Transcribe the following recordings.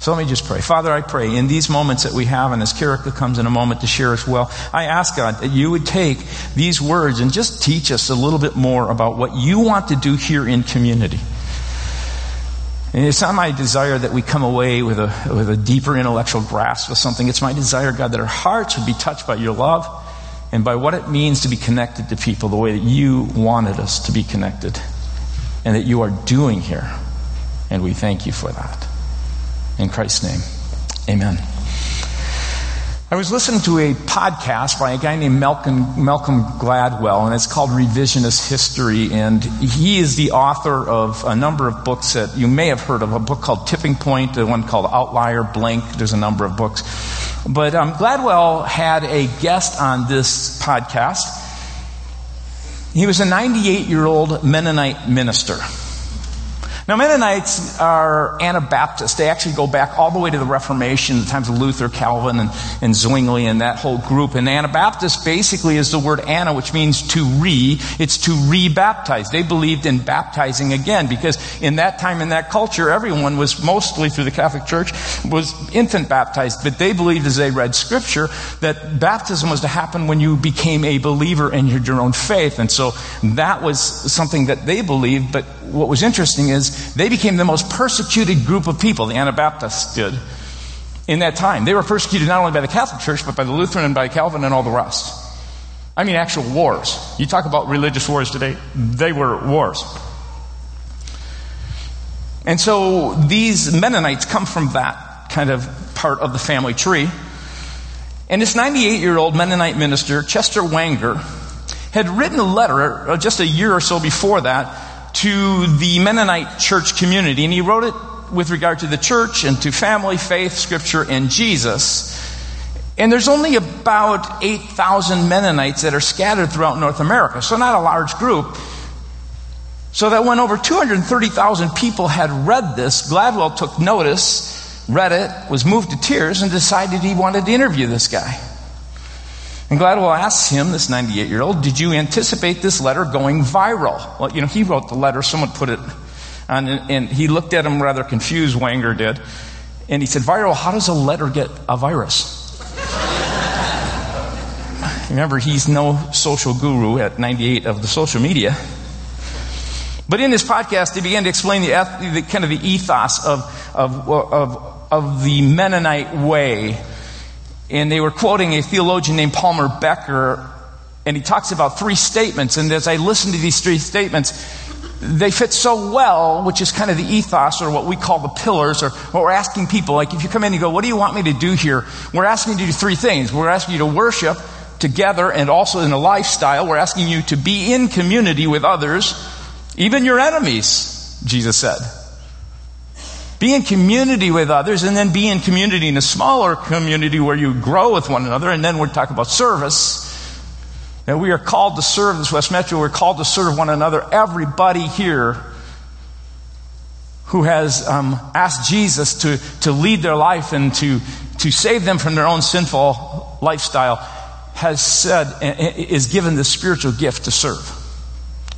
So let me just pray. Father, I pray in these moments that we have, and as Carica comes in a moment to share as well, I ask God that you would take these words and just teach us a little bit more about what you want to do here in community. And it's not my desire that we come away with a, with a deeper intellectual grasp of something. It's my desire, God, that our hearts would be touched by your love and by what it means to be connected to people the way that you wanted us to be connected and that you are doing here. And we thank you for that. In Christ's name, amen. I was listening to a podcast by a guy named Malcolm, Malcolm Gladwell, and it's called Revisionist History. And he is the author of a number of books that you may have heard of. A book called Tipping Point, the one called Outlier, Blink. There's a number of books. But um, Gladwell had a guest on this podcast. He was a 98 year old Mennonite minister. Now, Mennonites are Anabaptists. They actually go back all the way to the Reformation, the times of Luther, Calvin, and, and Zwingli, and that whole group. And Anabaptist basically is the word ana, which means to re. It's to re-baptize. They believed in baptizing again because in that time, in that culture, everyone was mostly through the Catholic Church was infant baptized. But they believed as they read Scripture that baptism was to happen when you became a believer in your own faith. And so that was something that they believed. But what was interesting is they became the most persecuted group of people, the Anabaptists did, in that time. They were persecuted not only by the Catholic Church, but by the Lutheran and by Calvin and all the rest. I mean, actual wars. You talk about religious wars today, they were wars. And so these Mennonites come from that kind of part of the family tree. And this 98 year old Mennonite minister, Chester Wenger, had written a letter uh, just a year or so before that to the Mennonite church community, and he wrote it with regard to the church and to family, faith, scripture, and Jesus. And there's only about 8,000 Mennonites that are scattered throughout North America, so not a large group. So that when over 230,000 people had read this, Gladwell took notice, read it, was moved to tears, and decided he wanted to interview this guy. And Gladwell asks him, this 98 year old, did you anticipate this letter going viral? Well, you know, he wrote the letter, someone put it on, and he looked at him rather confused, Wenger did. And he said, Viral, how does a letter get a virus? Remember, he's no social guru at 98 of the social media. But in this podcast, he began to explain the, the kind of the ethos of, of, of, of the Mennonite way and they were quoting a theologian named Palmer Becker, and he talks about three statements. And as I listen to these three statements, they fit so well, which is kind of the ethos or what we call the pillars, or what we're asking people. Like if you come in and go, What do you want me to do here? We're asking you to do three things. We're asking you to worship together and also in a lifestyle. We're asking you to be in community with others, even your enemies, Jesus said. Be in community with others and then be in community in a smaller community where you grow with one another. And then we're talking about service. And we are called to serve this West Metro. We're called to serve one another. Everybody here who has um, asked Jesus to, to lead their life and to, to save them from their own sinful lifestyle has said, is given the spiritual gift to serve.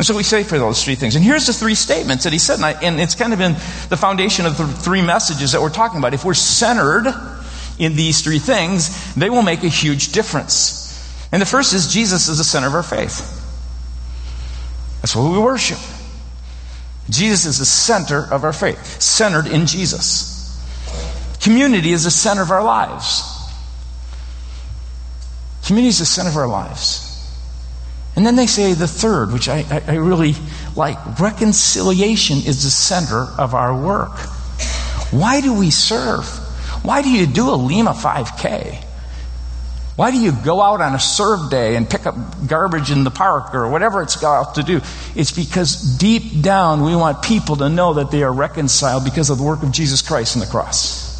And so we say for those three things. And here's the three statements that he said, and, I, and it's kind of in the foundation of the three messages that we're talking about. If we're centered in these three things, they will make a huge difference. And the first is Jesus is the center of our faith. That's what we worship. Jesus is the center of our faith, centered in Jesus. Community is the center of our lives. Community is the center of our lives. And then they say the third, which I, I, I really like reconciliation is the center of our work. Why do we serve? Why do you do a Lima 5K? Why do you go out on a serve day and pick up garbage in the park or whatever it's got to do? It's because deep down we want people to know that they are reconciled because of the work of Jesus Christ on the cross.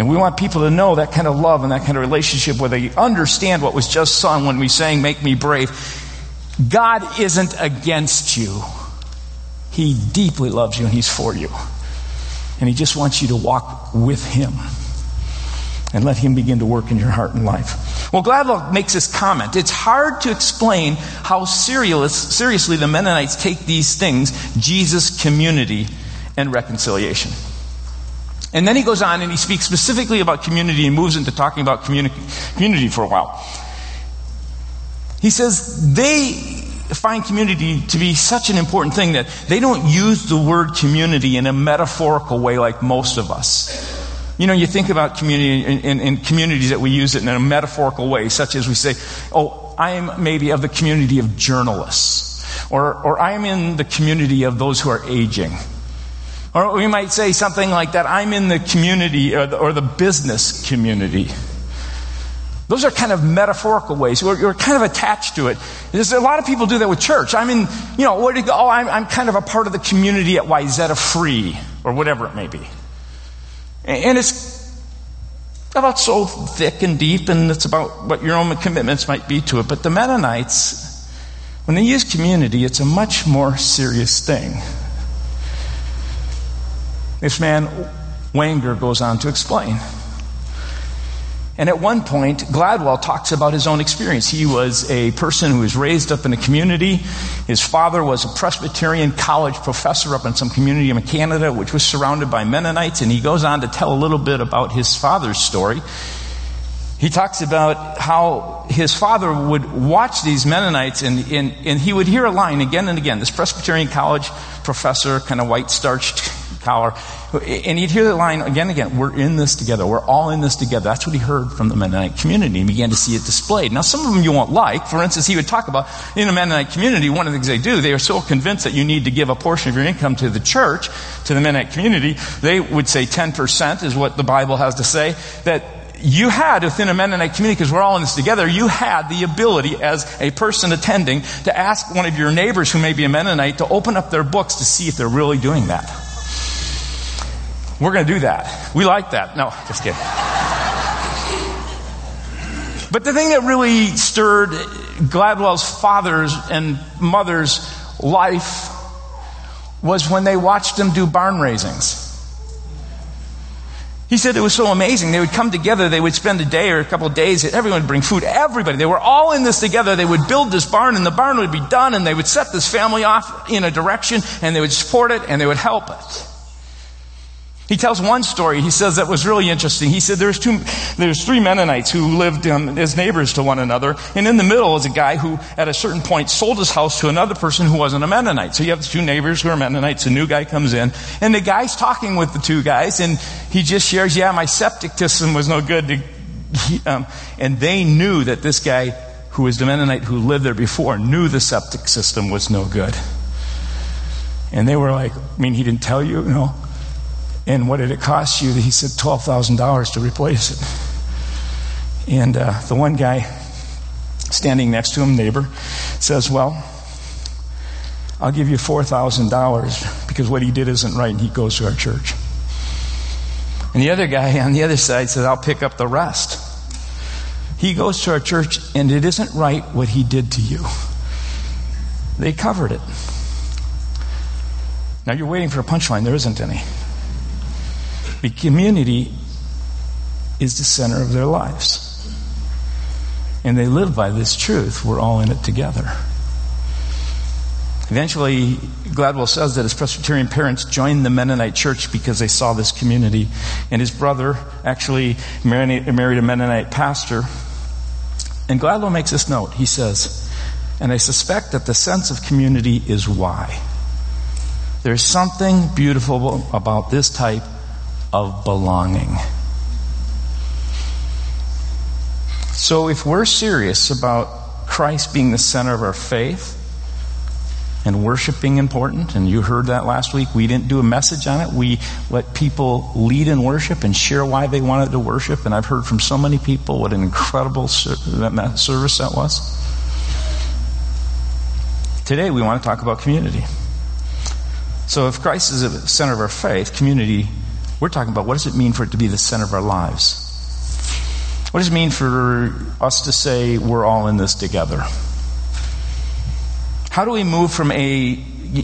And we want people to know that kind of love and that kind of relationship where they understand what was just sung when we sang Make Me Brave. God isn't against you. He deeply loves you and He's for you. And He just wants you to walk with Him and let Him begin to work in your heart and life. Well, Gladwell makes this comment. It's hard to explain how serious, seriously the Mennonites take these things Jesus, community, and reconciliation. And then he goes on and he speaks specifically about community and moves into talking about communi- community for a while. He says they find community to be such an important thing that they don't use the word community in a metaphorical way like most of us. You know, you think about community in, communities that we use it in a metaphorical way, such as we say, oh, I am maybe of the community of journalists, or, or I am in the community of those who are aging. Or we might say something like that, I'm in the community or the, or the business community. Those are kind of metaphorical ways. We're, we're kind of attached to it. There's, a lot of people do that with church. I'm in, you know, where do you go? Oh, I'm, I'm kind of a part of the community at Wayzata Free, or whatever it may be. And it's about so thick and deep, and it's about what your own commitments might be to it. But the Mennonites, when they use community, it's a much more serious thing. This man, Wangerer, goes on to explain. And at one point, Gladwell talks about his own experience. He was a person who was raised up in a community. His father was a Presbyterian college professor up in some community in Canada, which was surrounded by Mennonites. And he goes on to tell a little bit about his father's story. He talks about how his father would watch these Mennonites and, and, and he would hear a line again and again. This Presbyterian college professor, kind of white starched collar. And he'd hear the line again and again, we're in this together. We're all in this together. That's what he heard from the Mennonite community and began to see it displayed. Now, some of them you won't like. For instance, he would talk about in the Mennonite community, one of the things they do, they are so convinced that you need to give a portion of your income to the church, to the Mennonite community. They would say 10% is what the Bible has to say, that you had within a Mennonite community, because we're all in this together, you had the ability as a person attending to ask one of your neighbors who may be a Mennonite to open up their books to see if they're really doing that. We're going to do that. We like that. No, just kidding. But the thing that really stirred Gladwell's father's and mother's life was when they watched him do barn raisings. He said it was so amazing. They would come together, they would spend a day or a couple of days, everyone would bring food, everybody. They were all in this together. They would build this barn and the barn would be done and they would set this family off in a direction and they would support it and they would help it. He tells one story. He says that was really interesting. He said there's two, there's three Mennonites who lived um, as neighbors to one another, and in the middle is a guy who, at a certain point, sold his house to another person who wasn't a Mennonite. So you have the two neighbors who are Mennonites. A new guy comes in, and the guy's talking with the two guys, and he just shares, "Yeah, my septic system was no good." To, um, and they knew that this guy, who was the Mennonite who lived there before, knew the septic system was no good. And they were like, "I mean, he didn't tell you, know." And what did it cost you? He said $12,000 to replace it. And uh, the one guy standing next to him, neighbor, says, Well, I'll give you $4,000 because what he did isn't right and he goes to our church. And the other guy on the other side says, I'll pick up the rest. He goes to our church and it isn't right what he did to you. They covered it. Now you're waiting for a punchline. There isn't any. The community is the center of their lives. And they live by this truth. We're all in it together. Eventually, Gladwell says that his Presbyterian parents joined the Mennonite church because they saw this community. And his brother actually married a Mennonite pastor. And Gladwell makes this note. He says, And I suspect that the sense of community is why. There's something beautiful about this type of belonging. So, if we're serious about Christ being the center of our faith and worship being important, and you heard that last week, we didn't do a message on it. We let people lead in worship and share why they wanted to worship. And I've heard from so many people what an incredible service that was. Today, we want to talk about community. So, if Christ is the center of our faith, community we're talking about what does it mean for it to be the center of our lives? What does it mean for us to say we're all in this together? How do we move from a,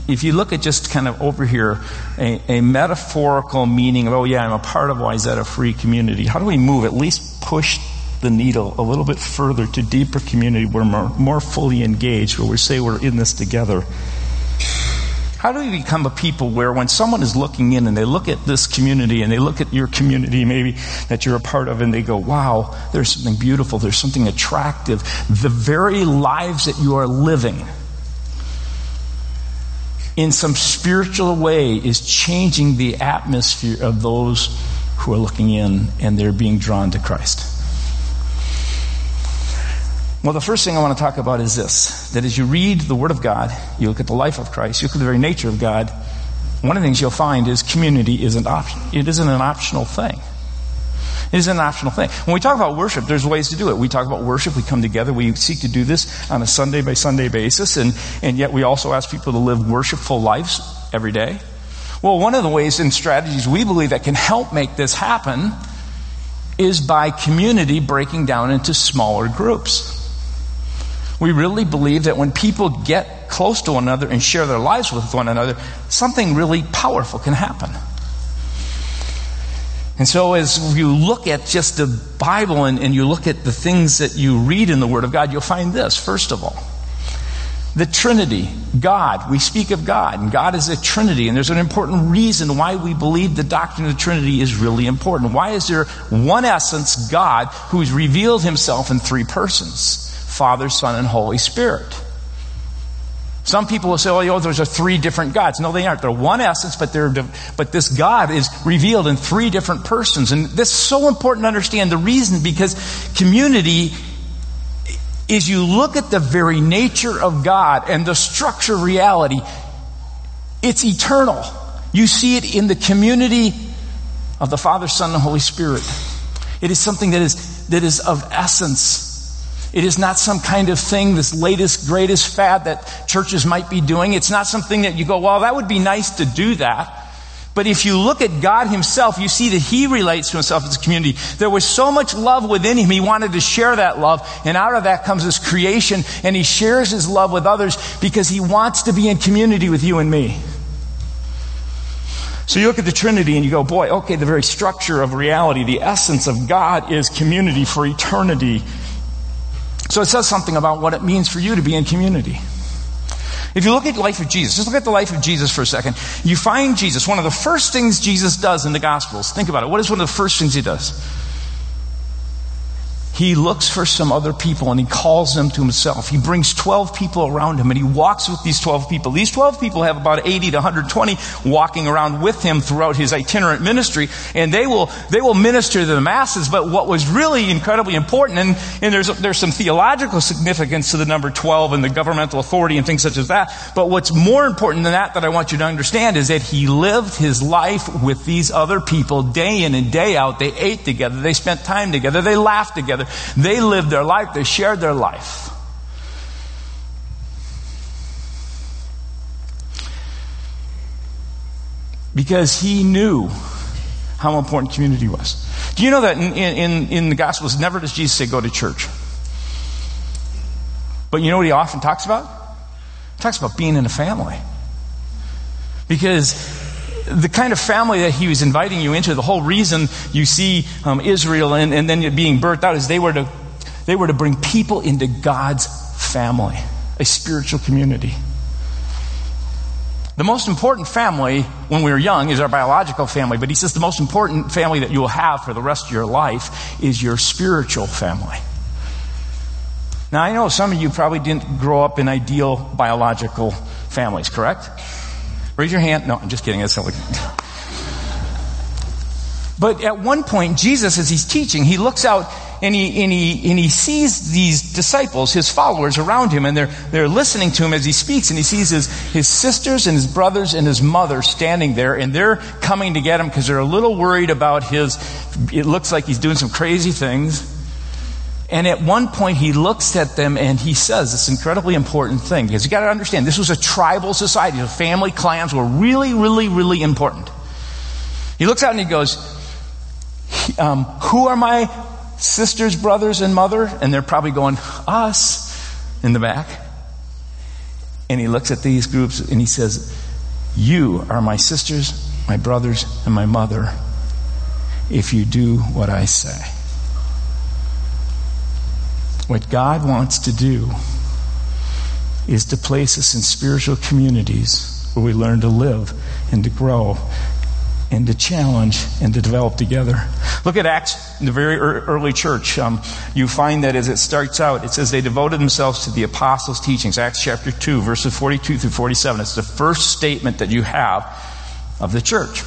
if you look at just kind of over here, a, a metaphorical meaning of, oh yeah, I'm a part of Wayzata Free community. How do we move, at least push the needle a little bit further to deeper community where we're more, more fully engaged, where we say we're in this together? How do we become a people where when someone is looking in and they look at this community and they look at your community maybe that you're a part of and they go, wow, there's something beautiful, there's something attractive. The very lives that you are living in some spiritual way is changing the atmosphere of those who are looking in and they're being drawn to Christ. Well, the first thing I want to talk about is this that as you read the Word of God, you look at the life of Christ, you look at the very nature of God, one of the things you'll find is community isn't option. It isn't an optional thing. It is an optional thing. When we talk about worship, there's ways to do it. We talk about worship, we come together, we seek to do this on a Sunday by Sunday basis, and, and yet we also ask people to live worshipful lives every day. Well, one of the ways and strategies we believe that can help make this happen is by community breaking down into smaller groups. We really believe that when people get close to one another and share their lives with one another, something really powerful can happen. And so, as you look at just the Bible and, and, you look at the things that you read in the Word of God, you'll find this, first of all. The Trinity, God, we speak of God, and God is a Trinity, and there's an important reason why we believe the doctrine of the Trinity is really important. Why is there one essence, God, who's revealed himself in three persons? Father, Son, and Holy Spirit. Some people will say, oh, you know, those are three different gods. No, they aren't. They're one essence, but they're, but this God is revealed in three different persons. And this is so important to understand the reason because community is you look at the very nature of God and the structure of reality. It's eternal. You see it in the community of the Father, Son, and Holy Spirit. It is something that is, that is of essence. It is not some kind of thing, this latest, greatest fad that churches might be doing. It's not something that you go, well, that would be nice to do that. But if you look at God Himself, you see that He relates to Himself as a community. There was so much love within Him, He wanted to share that love, and out of that comes His creation, and He shares His love with others because He wants to be in community with you and me. So you look at the Trinity and you go, boy, okay, the very structure of reality, the essence of God is community for eternity. So it says something about what it means for you to be in community. If you look at the life of Jesus, just look at the life of Jesus for a second, you find Jesus, one of the first things Jesus does in the Gospels, think about it. What is one of the first things he does? He looks for some other people and he calls them to himself. He brings 12 people around him and he walks with these 12 people. These 12 people have about 80 to 120 walking around with him throughout his itinerant ministry and they will, they will minister to the masses. But what was really incredibly important, and, and there's, there's some theological significance to the number 12 and the governmental authority and things such as that. But what's more important than that that I want you to understand is that he lived his life with these other people day in and day out. They ate together. They spent time together. They laughed together. They lived their life, they shared their life. Because he knew how important community was. Do you know that in, in, in the Gospels, never does Jesus say go to church? But you know what he often talks about? He talks about being in a family. Because the kind of family that he was inviting you into, the whole reason you see um, Israel and, and then being birthed out is they were, to, they were to bring people into God's family, a spiritual community. The most important family when we are young is our biological family, but he says the most important family that you will have for the rest of your life is your spiritual family. Now, I know some of you probably didn't grow up in ideal biological families, correct? Raise your hand. No, I'm just kidding. That's not. But at one point, Jesus, as he's teaching, he looks out and he, and he, and he sees these disciples, his followers around him, and they're, they're listening to him as he speaks, and he sees his, his sisters and his brothers and his mother standing there, and they're coming to get him because they're a little worried about his, it looks like he's doing some crazy things. And at one point, he looks at them and he says this incredibly important thing because you got to understand this was a tribal society. The family clans were really, really, really important. He looks out and he goes, um, Who are my sisters, brothers, and mother? And they're probably going, Us in the back. And he looks at these groups and he says, You are my sisters, my brothers, and my mother if you do what I say. What God wants to do is to place us in spiritual communities where we learn to live and to grow and to challenge and to develop together. Look at Acts, in the very early church. Um, you find that as it starts out, it says they devoted themselves to the apostles' teachings. Acts chapter 2, verses 42 through 47. It's the first statement that you have of the church.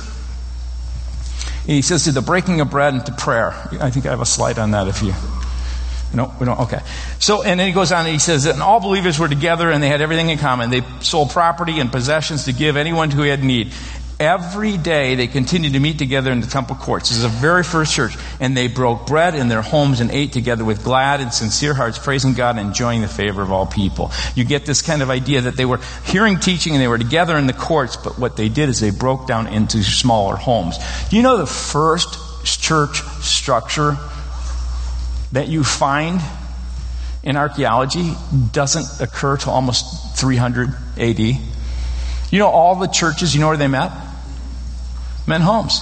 He says to the breaking of bread and to prayer. I think I have a slide on that if you. No, we don't. Okay. So, and then he goes on and he says that all believers were together and they had everything in common. They sold property and possessions to give anyone who had need. Every day they continued to meet together in the temple courts. This is the very first church. And they broke bread in their homes and ate together with glad and sincere hearts, praising God and enjoying the favor of all people. You get this kind of idea that they were hearing teaching and they were together in the courts, but what they did is they broke down into smaller homes. Do you know the first church structure that you find in archaeology doesn't occur till almost 300 AD? You know all the churches, you know where they met? men homes.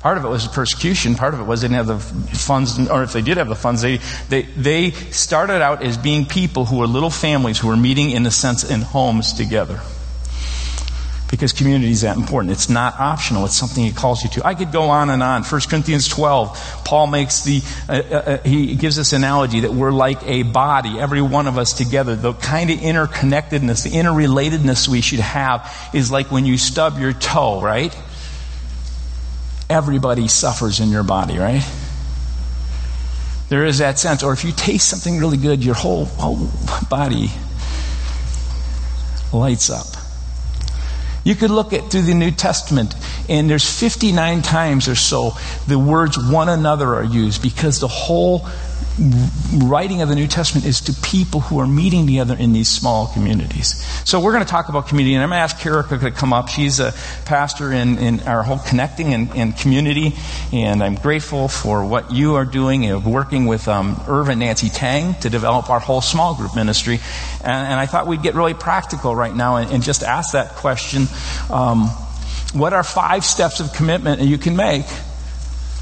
Part of it was persecution. Part of it was they didn't have the funds, or if they did have the funds, they, they, they started out as being people who were little families who were meeting, in a sense, in homes together because community is that important. It's not optional. It's something he calls you to. I could go on and on. 1 Corinthians 12, Paul makes the, uh, uh, uh, he gives this analogy that we're like a body, every one of us together. The kind of interconnectedness, the interrelatedness we should have is like when you stub your toe, right? Everybody suffers in your body, right? There is that sense. Or if you taste something really good, your whole, whole body lights up. You could look at through the New Testament, and there's 59 times or so the words one another are used because the whole writing of the New Testament is to people who are meeting together in these small communities. So we're going to talk about community, and I'm going to ask Carica to come up. She's a pastor in, in our whole connecting and, and, community, and I'm grateful for what you are doing of working with um, Irv and Nancy Tang to develop our whole small group ministry. And, and I thought we'd get really practical right now and, and just ask that question. Um, what are five steps of commitment you can make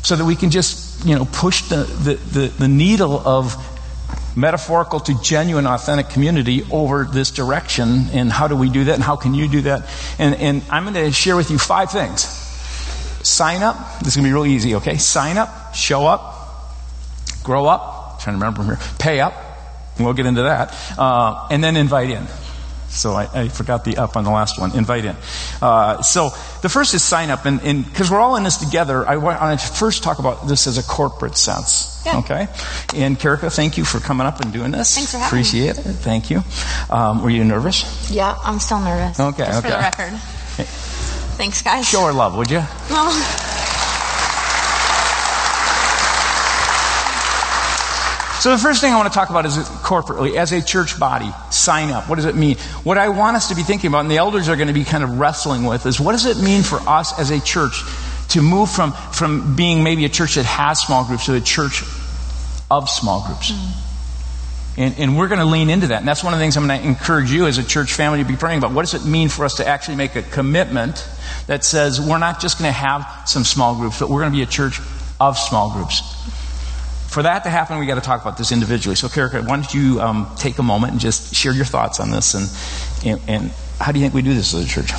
so that we can just you know, push the, the, the, the needle of metaphorical to genuine, authentic community over this direction. And how do we do that? And how can you do that? And, and I'm going to share with you five things. Sign up. This is going to be really easy, okay? Sign up, show up, grow up. I'm trying to remember from here. Pay up. We'll get into that. Uh, and then invite in. So I, I, forgot the up on the last one. Invite in. Uh, so the first is sign up, and because we're all in this together, I want to first talk about this as a corporate sense. Yeah. Okay. And Carica, thank you for coming up and doing this. Thanks for having Appreciate me. it. Thank you. Um, were you nervous? Yeah, I'm still nervous. Okay. Just okay. for the record. Thanks, guys. Show her love, would you? Well, So the first thing I want to talk about is corporately, as a church body, sign up. What does it mean? What I want us to be thinking about, and the elders are going to be kind of wrestling with, is what does it mean for us as a church to move from, from being maybe a church that has small groups to a church of small groups? Mm. And, and, we're going to lean into that. And that's one of the things I'm going to encourage you as a church family to be praying about. What does it mean for us to actually make a commitment that says we're not just going to have some small groups, but we're going to be a church of small groups? For that to happen, we got to talk about this individually. So, Carica, why don't you um, take a moment and just share your thoughts on this, and, and, and how do you think we do this as a church?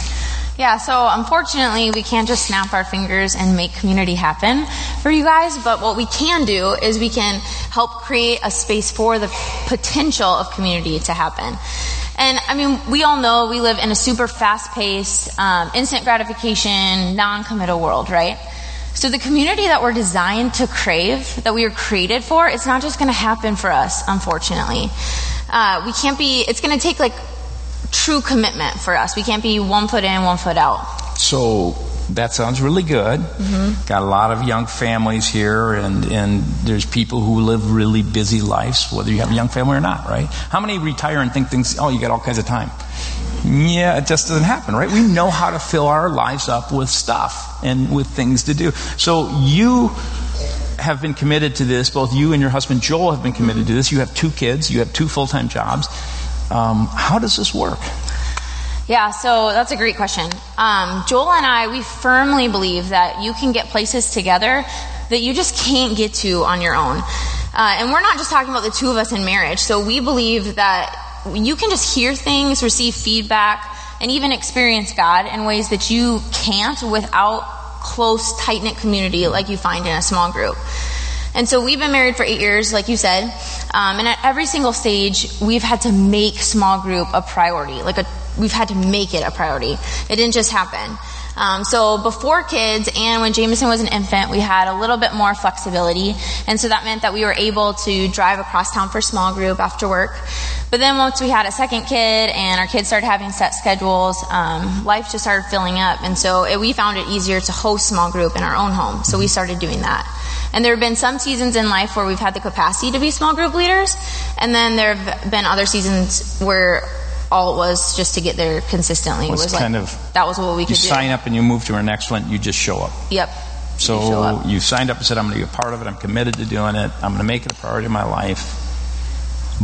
Yeah, so unfortunately, we can't just snap our fingers and make community happen for you guys, but what we can do is we can help create a space for the potential of community to happen. And I mean, we all know we live in a super fast paced, um, instant gratification, non committal world, right? So the community that we're designed to crave, that we are created for, it's not just going to happen for us, unfortunately. Uh, we can't be, it's going to take like true commitment for us. We can't be one foot in, one foot out. So that sounds really good. Mm-hmm. Got a lot of young families here, and, and there's people who live really busy lives, whether you have a young family or not, right? How many retire and think things, oh, you got all kinds of time? Yeah, it just doesn't happen, right? We know how to fill our lives up with stuff and with things to do. So you have been committed to this. Both you and your husband Joel have been committed to this. You have two kids. You have two full-time jobs. Um, how does this work? Yeah, so that's a great question. Um, Joel and I, we firmly believe that you can get places together that you just can't get to on your own. Uh, and we're not just talking about the two of us in marriage. So we believe that you can just hear things, receive feedback, and even experience God in ways that you can't without close, tight knit community like you find in a small group. And so we've been married for eight years, like you said, um, and at every single stage, we've had to make small group a priority. Like a, we've had to make it a priority. It didn't just happen. Um, so before kids and when Jameson was an infant, we had a little bit more flexibility, and so that meant that we were able to drive across town for small group after work. But then once we had a second kid and our kids started having set schedules, um, life just started filling up, and so it, we found it easier to host small group in our own home. So we started doing that. And there have been some seasons in life where we've had the capacity to be small group leaders, and then there have been other seasons where all it was just to get there consistently Was was, kind like of- that was what we You could do. sign up and you move to our next one, you just show up. Yep. So You you signed up and said, I'm going to be a part of it. I'm committed to doing it. I'm going to make it a priority of my life.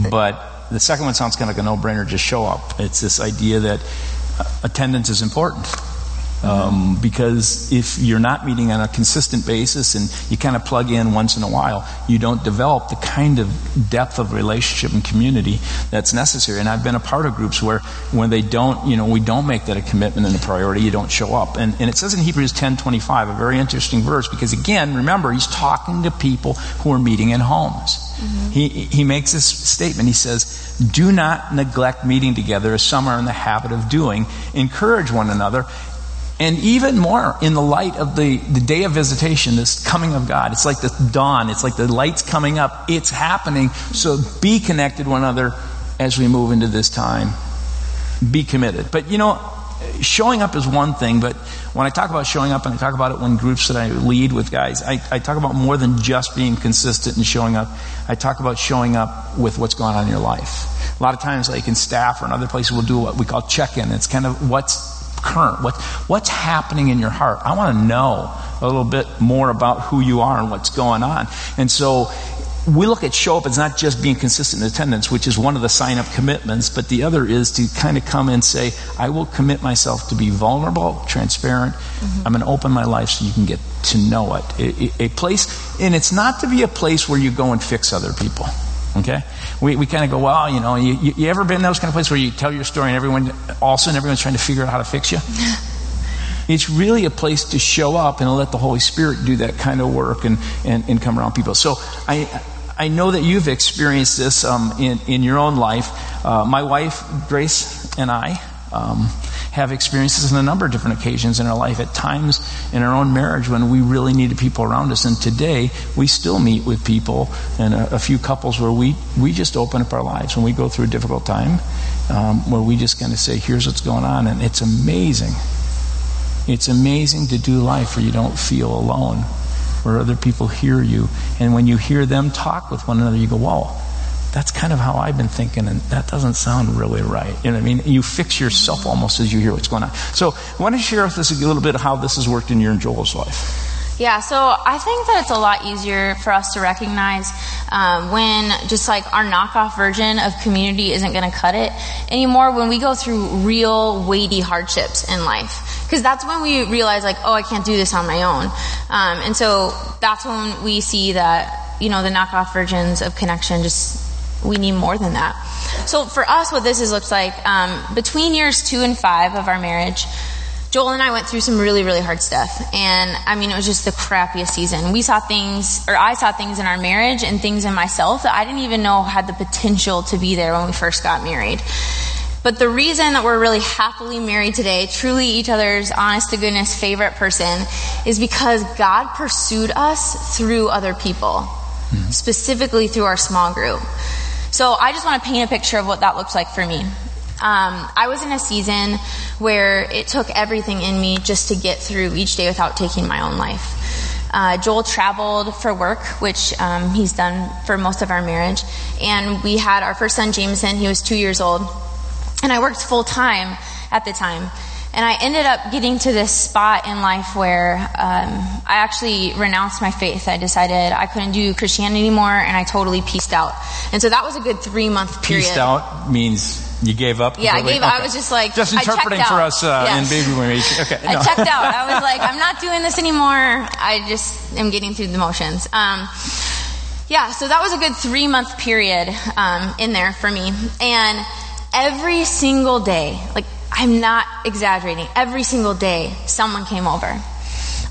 But the second one sounds kind of like a no-brainer. Just show up. It's this idea that uh, attendance is important. Um, because if you're not meeting on a consistent basis and you kind of plug in once in a while, you don't develop the kind of depth of relationship and community that's necessary. And I've been a part of groups where when they don't, you know, we don't make that a commitment and a priority, you don't show up. And, and it says in Hebrews 10:25, a very interesting verse, because again, remember, he's talking to people who are meeting in homes. He, he makes this statement. He says, Do not neglect meeting together as some are in the habit of doing. Encourage one another. And even more in the light of the, the day of visitation, this coming of God. It's like the dawn. It's like the light's coming up. It's happening. So be connected one another as we move into this time. Be committed. But you know, showing up is one thing, but when I talk about showing up and I talk about it when groups that I lead with guys, I, I talk about more than just being consistent and showing up. I talk about showing up with what's going on in your life. A lot of times, like in staff or in other places, we'll do what we call check-in. It's kind of what's current, what, what's happening in your heart. I want to know a little bit more about who you are and what's going on. And so we look at show up as not just being consistent in attendance, which is one of the sign up commitments, but the other is to kind of come and say, I will commit myself to be vulnerable, transparent. Mm-hmm. I'm going to open my life so you can get to know it. A- a place, and it's not to be a place where you go and fix other people. Okay? We, we kind of go, well, you know, you, you, you ever been in those kind of places where you tell your story and everyone, all of a sudden everyone's trying to figure out how to fix you? It's really a place to show up and let the Holy Spirit do that kind of work and, and, and come around people. So I, I know that you've experienced this um, in, in your own life. Uh, my wife, Grace, and I um, have experiences on a number of different occasions in our life. At times in our own marriage when we really needed people around us. And today we still meet with people and a, a few couples where we, we just open up our lives when we go through a difficult time, um, where we just kind of say, here's what's going on. And it's amazing. It's amazing to do life where you don't feel alone, where other people hear you. And when you hear them talk with one another, you go, whoa, that's kind of how I've been thinking, and that doesn't sound really right. You know what I mean? You fix yourself almost as you hear what's going on. So I want to share with us a little bit of how this has worked in your and Joel's life. Yeah, so I think that it's a lot easier for us to recognize um, when just like our knockoff version of community isn't going to cut it anymore when we go through real weighty hardships in life. Because that's when we realize, like, oh, I can't do this on my own. Um, and so that's when we see that, you know, the knockoff versions of connection just, we need more than that. So for us, what this has looked like, um, between years two and five of our marriage, Joel and I went through some really, really hard stuff. And I mean, it was just the crappiest season. We saw things, or I saw things in our marriage and things in myself that I didn't even know had the potential to be there when we first got married. But the reason that we're really happily married today, truly each other's honest to goodness favorite person, is because God pursued us through other people, specifically through our small group. So I just want to paint a picture of what that looks like for me. Um, I was in a season where it took everything in me just to get through each day without taking my own life. Uh, Joel traveled for work, which um, he's done for most of our marriage, and we had our first son, Jameson. He was two years old, and I worked full time at the time. And I ended up getting to this spot in life where um, I actually renounced my faith. I decided I couldn't do Christianity anymore, and I totally pieced out. And so that was a good three month period. Pieced out means you gave up. Yeah, I gave. I was just like just interpreting for us uh, in baby boomers. Okay, I checked out. I was like, I'm not doing this anymore. I just am getting through the motions. Um, yeah, so that was a good three month period um, in there for me, and every single day, like I'm not exaggerating. Every single day, someone came over.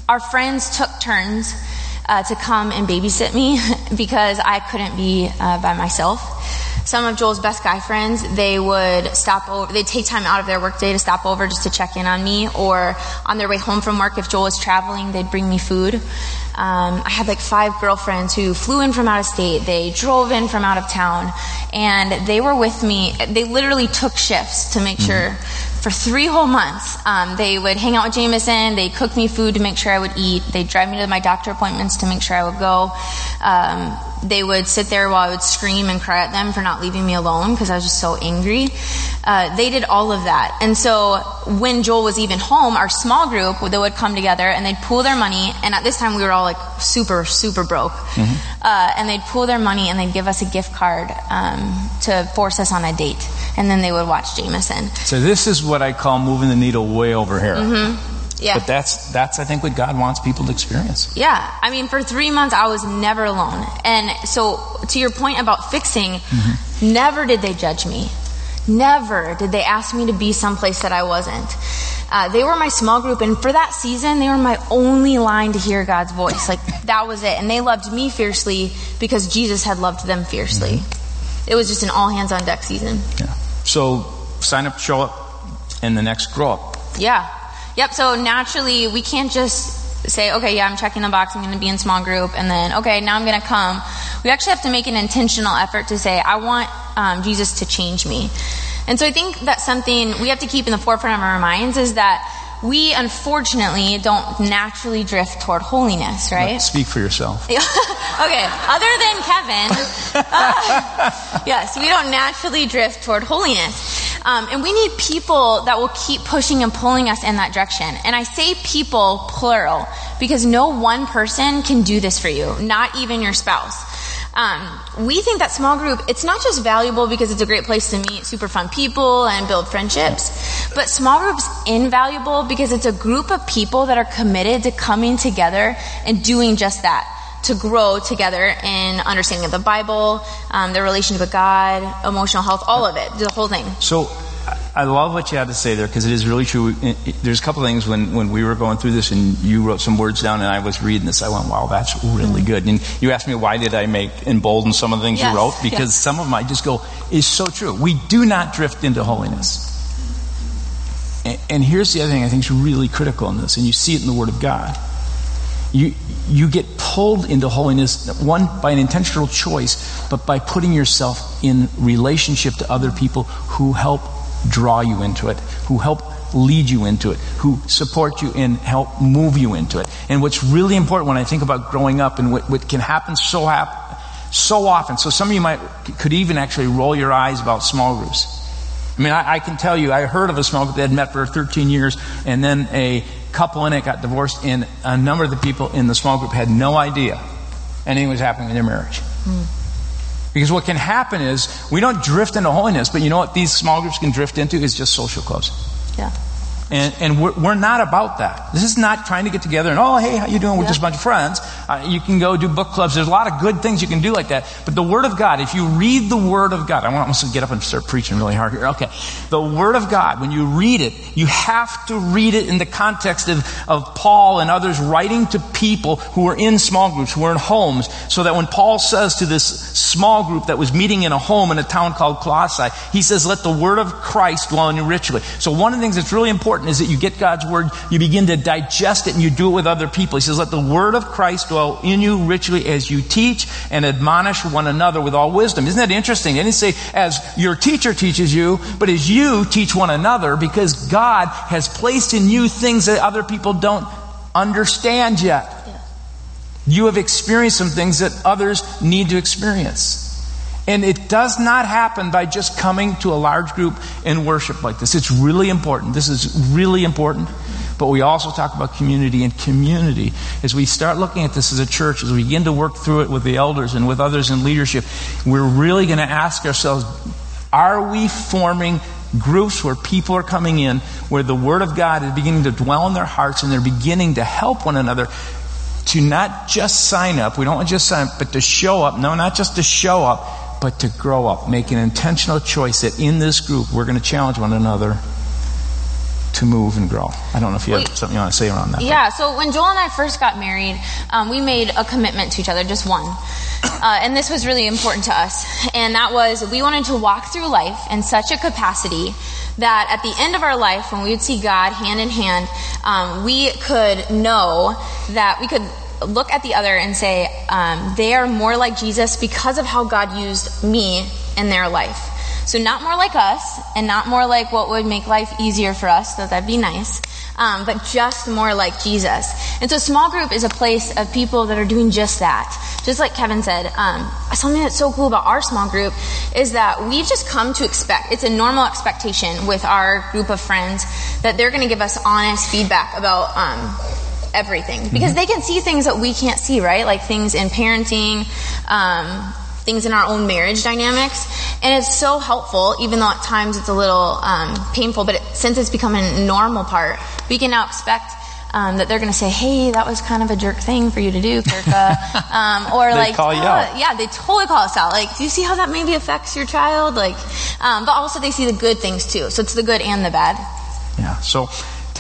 Our friends took turns uh, to come and babysit me because I couldn't be uh, by myself. Some of Joel's best guy friends, they would stop over, they'd take time out of their workday to stop over just to check in on me, or on their way home from work, if Joel was traveling, they'd bring me food. Um, I had like five girlfriends who flew in from out of state. They drove in from out of town, and they were with me. They literally took shifts to make mm-hmm. sure for three whole months. Um, they would hang out with Jameson. They cook me food to make sure I would eat. They'd drive me to my doctor appointments to make sure I would go. Um, they would sit there while I would scream and cry at them for not leaving me alone because I was just so angry. Uh, they did all of that. And so when Joel was even home, our small group, they would come together and they'd pool their money. And at this time, we were all like super, super broke. Mm-hmm. Uh, and they'd pool their money and they'd give us a gift card um, to force us on a date. And then they would watch Jameson. So this is what I call moving the needle way over here. Mm-hmm. Yeah. But that's that's I think what God wants people to experience. Yeah. I mean, for three months I was never alone, and so to your point about fixing, mm-hmm. never did they judge me. Never did they ask me to be someplace that I wasn't. Uh, they were my small group, and for that season, they were my only line to hear God's voice. Like that was it, and they loved me fiercely because Jesus had loved them fiercely. Mm-hmm. It was just an all hands on deck season. Yeah. So sign up, show up, and the next grow up. Yeah. Yep, so naturally, we can't just say, okay, yeah, I'm checking the box, I'm going to be in small group, and then, okay, now I'm going to come. We actually have to make an intentional effort to say, I want um, Jesus to change me. And so I think that's something we have to keep in the forefront of our minds is that we unfortunately don't naturally drift toward holiness, right? Speak for yourself. okay, other than Kevin, uh, yes, we don't naturally drift toward holiness. Um, and we need people that will keep pushing and pulling us in that direction. And I say people, plural, because no one person can do this for you, not even your spouse. Um, we think that small group, it's not just valuable because it's a great place to meet super fun people and build friendships, but small groups invaluable because it's a group of people that are committed to coming together and doing just that to grow together in understanding of the Bible, um, their relationship with God, emotional health, all of it, the whole thing. So, I love what you had to say there because it is really true. There's a couple things when, when we were going through this and you wrote some words down and I was reading this. I went, wow, that's really good. And you asked me why did I make embolden some of the things yes, you wrote because yes. some of them I just go is so true. We do not drift into holiness. And, and here's the other thing I think is really critical in this, and you see it in the Word of God you, you get pulled into holiness, one, by an intentional choice, but by putting yourself in relationship to other people who help draw you into it, who help lead you into it, who support you and help move you into it. And what's really important when I think about growing up and what, what can happen so hap- so often, so some of you might could even actually roll your eyes about small groups. I mean, I, I, can tell you, I heard of a small group that had met for 13 years, and then a couple in it got divorced, and a number of the people in the small group had no idea anything was happening in their marriage. Mm. Because what can happen is we don't drift into holiness, but you know what these small groups can drift into is just social clubs. Yeah. And, and we're, we're, not about that. This is not trying to get together and, oh, hey, how you doing? We're yeah. just a bunch of friends. Uh, you can go do book clubs. There's a lot of good things you can do like that. But the Word of God, if you read the Word of God, I want to get up and start preaching really hard here. Okay. The Word of God, when you read it, you have to read it in the context of, of Paul and others writing to people who are in small groups, who are in homes, so that when Paul says to this small group that was meeting in a home in a town called Colossae, he says, let the Word of Christ dwell in you richly. So one of the things that's really important is that you get God's word, you begin to digest it, and you do it with other people. He says, Let the word of Christ dwell in you richly as you teach and admonish one another with all wisdom. Isn't that interesting? They didn't say, As your teacher teaches you, but as you teach one another, because God has placed in you things that other people don't understand yet. You have experienced some things that others need to experience. And it does not happen by just coming to a large group and worship like this. It's really important. This is really important. But we also talk about community and community. As we start looking at this as a church, as we begin to work through it with the elders and with others in leadership, we're really going to ask ourselves are we forming groups where people are coming in, where the Word of God is beginning to dwell in their hearts and they're beginning to help one another to not just sign up, we don't want to just sign up, but to show up. No, not just to show up, but to grow up, make an intentional choice that in this group we're going to challenge one another to move and grow. I don't know if you have something you want to say around that. Yeah, so when Joel and I first got married, um, we made a commitment to each other, just one. Uh, and this was really important to us. And that was we wanted to walk through life in such a capacity that at the end of our life, when we would see God hand in hand, um, we could know that we could look at the other and say, um, they are more like Jesus because of how God used me in their life. So not more like us, and not more like what would make life easier for us, though that'd be nice, um, but just more like Jesus. And so small group is a place of people that are doing just that. Just like Kevin said, um, something that's so cool about our small group is that we've just come to expect, it's a normal expectation with our group of friends that they're going to give us honest feedback about um, everything. Because they can see things that we can't see, right? Like things in parenting, um, things in our own marriage dynamics. And it's so helpful, even though at times it's a little um, painful, but it, since it's become a normal part, we can now expect um, that they're going to say, "Hey, that was kind of a jerk thing for you to do, Carica," um, or They like, call you "Oh, out. yeah, they totally call us out. Like, do you see how that maybe affects your child? Like, um, but also they see the good things too. So it's the good and the bad. Yeah. So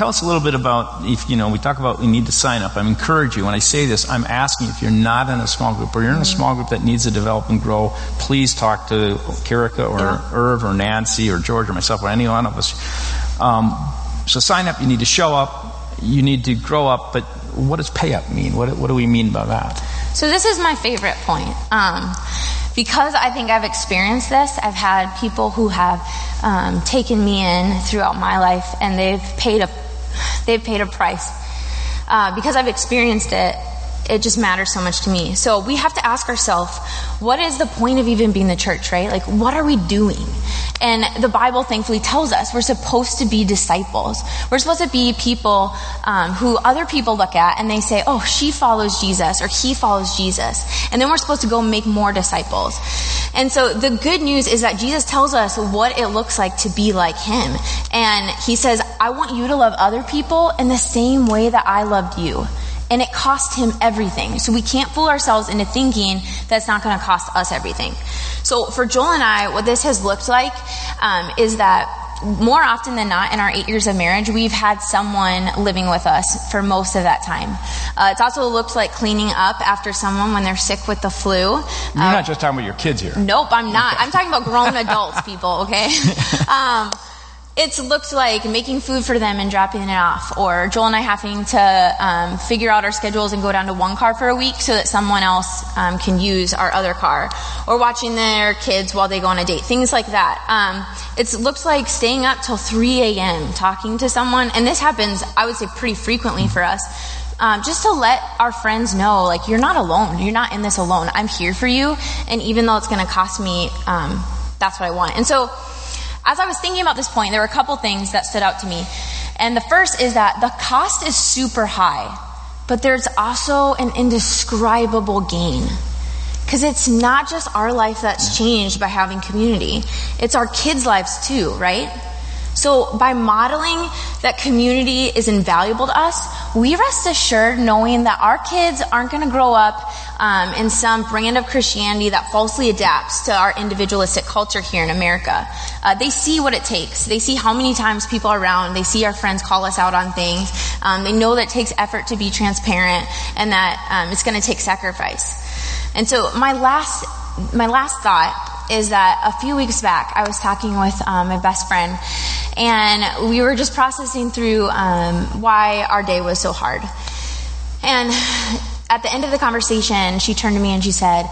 tell us a little bit about if you know we talk about we need to sign up. I encourage you when I say this. I'm asking if you're not in a small group or you're in a small group that needs to develop and grow. Please talk to Carica or Yeah. Irv or Nancy or George or myself or any one of us. Um, so sign up. You need to show up. You need to grow up. But what does pay up mean? What, what do we mean by that? So this is my favorite point. Um, because I think I've experienced this, I've had people who have um, taken me in throughout my life, and they've paid a they've paid a price. Uh, because I've experienced it, it just matters so much to me. So we have to ask ourselves, what is the point of even being the church, right? Like, what are we doing? And the Bible thankfully tells us we're supposed to be disciples. We're supposed to be people um, who other people look at and they say, oh, she follows Jesus or he follows Jesus. And then we're supposed to go make more disciples. And so the good news is that Jesus tells us what it looks like to be like him. And he says, I want you to love other people in the same way that I loved you and it cost him everything. So we can't fool ourselves into thinking that's not going to cost us everything. So for Joel and I, what this has looked like um, is that more often than not in our eight years of marriage, we've had someone living with us for most of that time. Uh, it's also looked like cleaning up after someone when they're sick with the flu. You're not just talking about your kids here. Nope, I'm not. I'm talking about grown adults, people, okay? Um, it's looked like making food for them and dropping it off, or Joel and I having to um, figure out our schedules and go down to one car for a week so that someone else um, can use our other car, or watching their kids while they go on a date, things like that. Um, it's looked like staying up till 3 a.m. talking to someone, and this happens, I would say, pretty frequently for us um, just to let our friends know, like, you're not alone. You're not in this alone. I'm here for you. And even though it's going to cost me, um, that's what I want. And so, as I was thinking about this point, there were a couple things that stood out to me. And the first is that the cost is super high, but there's also an indescribable gain. Because it's not just our life that's changed by having community, it's our kids' lives too, right? So by modeling that community is invaluable to us, we rest assured knowing that our kids aren't going to grow up um, in some brand of Christianity that falsely adapts to our individualistic culture here in America. Uh, they see what it takes. They see how many times people are around. They see our friends call us out on things. Um, they know that it takes effort to be transparent and that um, it's going to take sacrifice. And so my last my last thought is that a few weeks back I was talking with um, my best friend, and we were just processing through um, why our day was so hard. And at the end of the conversation, she turned to me and she said,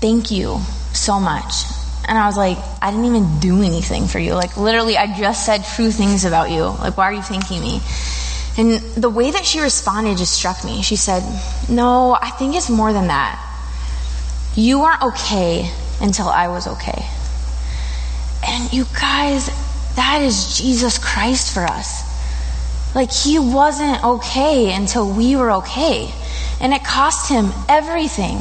"Thank you so much." And I was like, "I didn't even do anything for you. Like literally, I just said true things about you. Like, why are you thanking me?" And the way that she responded just struck me. She said, "No, I think it's more than that." You aren't okay until I was okay. And you guys, that is Jesus Christ for us. Like, he wasn't okay until we were okay. And it cost him everything,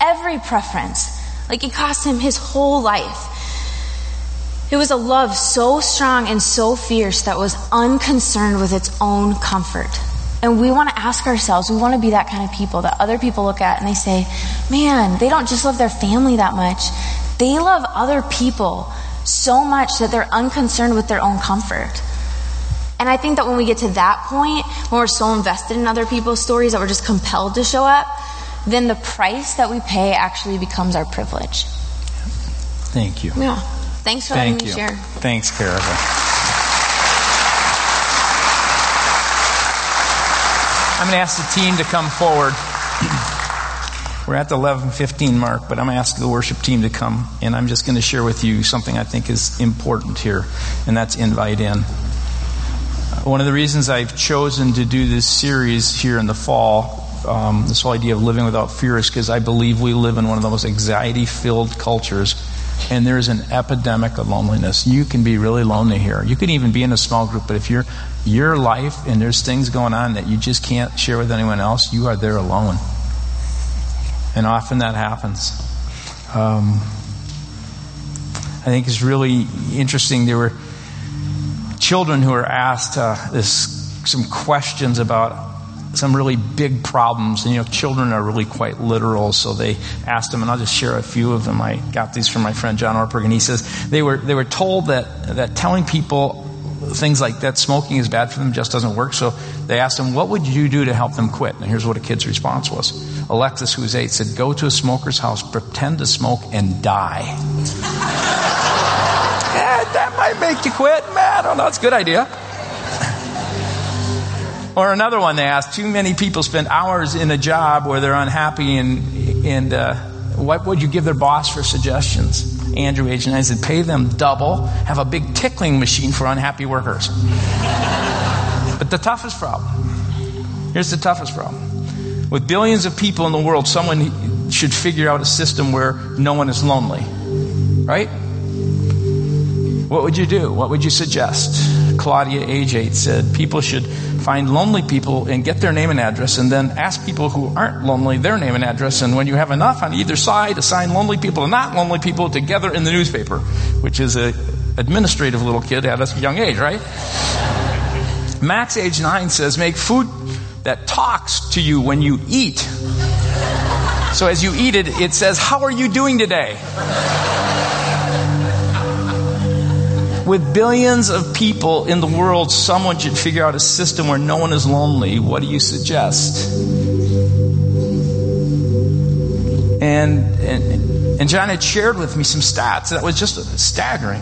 every preference. Like, it cost him his whole life. It was a love so strong and so fierce that was unconcerned with its own comfort. And we want to ask ourselves, we want to be that kind of people that other people look at and they say, man, they don't just love their family that much. They love other people so much that they're unconcerned with their own comfort. And I think that when we get to that point, when we're so invested in other people's stories that we're just compelled to show up, then the price that we pay actually becomes our privilege. Thank you. Yeah. Thanks for Thank letting you. me share. Thanks, Carol. I'm going to ask the team to come forward. We're at the 11:15 mark, but I'm going to ask the worship team to come, and I'm just going to share with you something I think is important here, and that's invite in. One of the reasons I've chosen to do this series here in the fall, um, this whole idea of living without fear, is because I believe we live in one of the most anxiety-filled cultures, and there is an epidemic of loneliness. You can be really lonely here. You can even be in a small group, but if you're your life and there's things going on that you just can't share with anyone else, you are there alone. And often that happens. Um, I think it's really interesting. There were children who were asked uh, this, some questions about some really big problems. And, you know, children are really quite literal, so they asked them, and I'll just share a few of them. I got these from my friend John Ortberg, and he says they were, they were told that, that telling people things like that smoking is bad for them just doesn't work. So they asked him, What would you do to help them quit? And here's what a kid's response was Alexis, who was eight, said, Go to a smoker's house, pretend to smoke, and die. yeah, that might make you quit. Man, I don't know. It's a good idea. Or another one they asked, Too many people spend hours in a job where they're unhappy, and, and uh, what would you give their boss for suggestions? Andrew, age nine, said, pay them double, have a big tickling machine for unhappy workers. but the toughest problem here's the toughest problem. With billions of people in the world, someone should figure out a system where no one is lonely. Right? What would you do? What would you suggest? Claudia, age eight, said people should find lonely people and get their name and address, and then ask people who aren't lonely their name and address. And when you have enough on either side, assign lonely people and not lonely people together in the newspaper, which is a administrative little kid at a young age, right? Max, age nine, says make food that talks to you when you eat. So as you eat it, it says, "How are you doing today?" With billions of people in the world, someone should figure out a system where no one is lonely. What do you suggest? And, and, and John had shared with me some stats that was just staggering.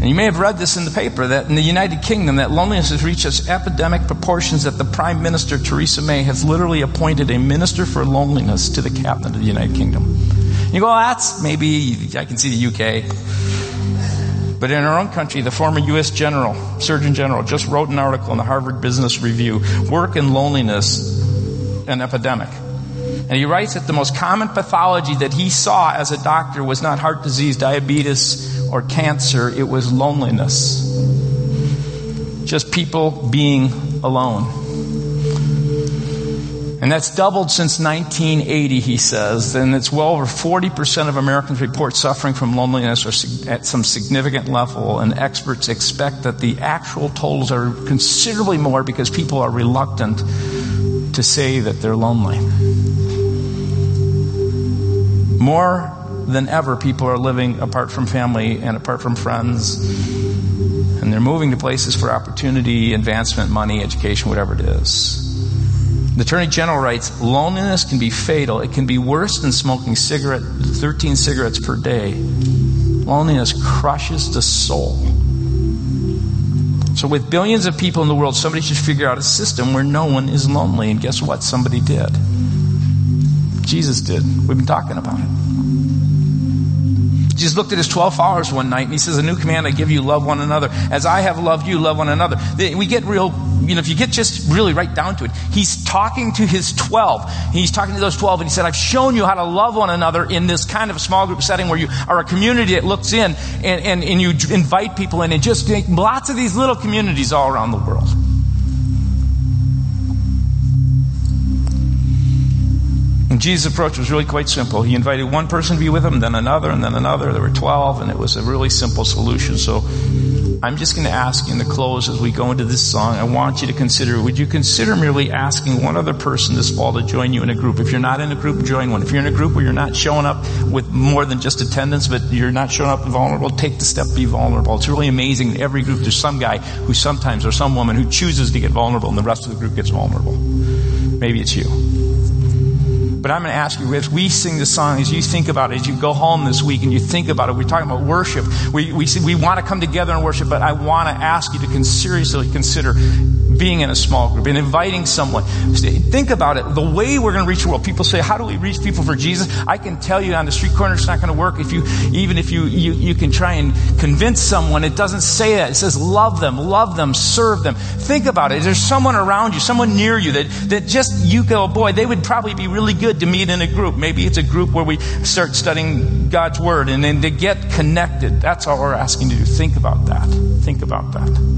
And you may have read this in the paper that in the United Kingdom that loneliness has reached such epidemic proportions that the Prime Minister Theresa May has literally appointed a minister for loneliness to the cabinet of the United Kingdom. You go, well, that's maybe I can see the UK. But in our own country, the former U.S. General, Surgeon General, just wrote an article in the Harvard Business Review, Work and Loneliness, an Epidemic. And he writes that the most common pathology that he saw as a doctor was not heart disease, diabetes, or cancer, it was loneliness. Just people being alone. And that's doubled since 1980, he says. And it's well over 40% of Americans report suffering from loneliness or at some significant level. And experts expect that the actual totals are considerably more because people are reluctant to say that they're lonely. More than ever, people are living apart from family and apart from friends. And they're moving to places for opportunity, advancement, money, education, whatever it is. The Attorney General writes loneliness can be fatal. It can be worse than smoking cigarette, 13 cigarettes per day. Loneliness crushes the soul. So, with billions of people in the world, somebody should figure out a system where no one is lonely. And guess what? Somebody did. Jesus did. We've been talking about it. Jesus looked at his 12 followers one night and he says, A new command I give you, love one another. As I have loved you, love one another. We get real, you know, if you get just really right down to it, he's talking to his 12. He's talking to those 12 and he said, I've shown you how to love one another in this kind of a small group setting where you are a community that looks in and, and, and you invite people in and just lots of these little communities all around the world. And Jesus' approach was really quite simple. He invited one person to be with him, then another, and then another. There were 12, and it was a really simple solution. So I'm just going to ask you in the close as we go into this song, I want you to consider, would you consider merely asking one other person this fall to join you in a group? If you're not in a group, join one. If you're in a group where you're not showing up with more than just attendance, but you're not showing up vulnerable, take the step, be vulnerable. It's really amazing. In every group, there's some guy who sometimes, or some woman who chooses to get vulnerable and the rest of the group gets vulnerable. Maybe it's you. But I'm going to ask you, as we sing the song, as you think about it, as you go home this week and you think about it, we're talking about worship. We, we, we want to come together and worship, but I want to ask you to seriously consider being in a small group and inviting someone. Think about it. The way we're going to reach the world. People say, how do we reach people for Jesus? I can tell you on the street corner it's not going to work. If you, even if you, you, you can try and convince someone, it doesn't say that. It says love them, love them, serve them. Think about it. Is there someone around you, someone near you that, that just you go, boy, they would probably be really good to meet in a group. Maybe it's a group where we start studying God's Word and then to get connected. That's all we're asking to do. Think about that. Think about that.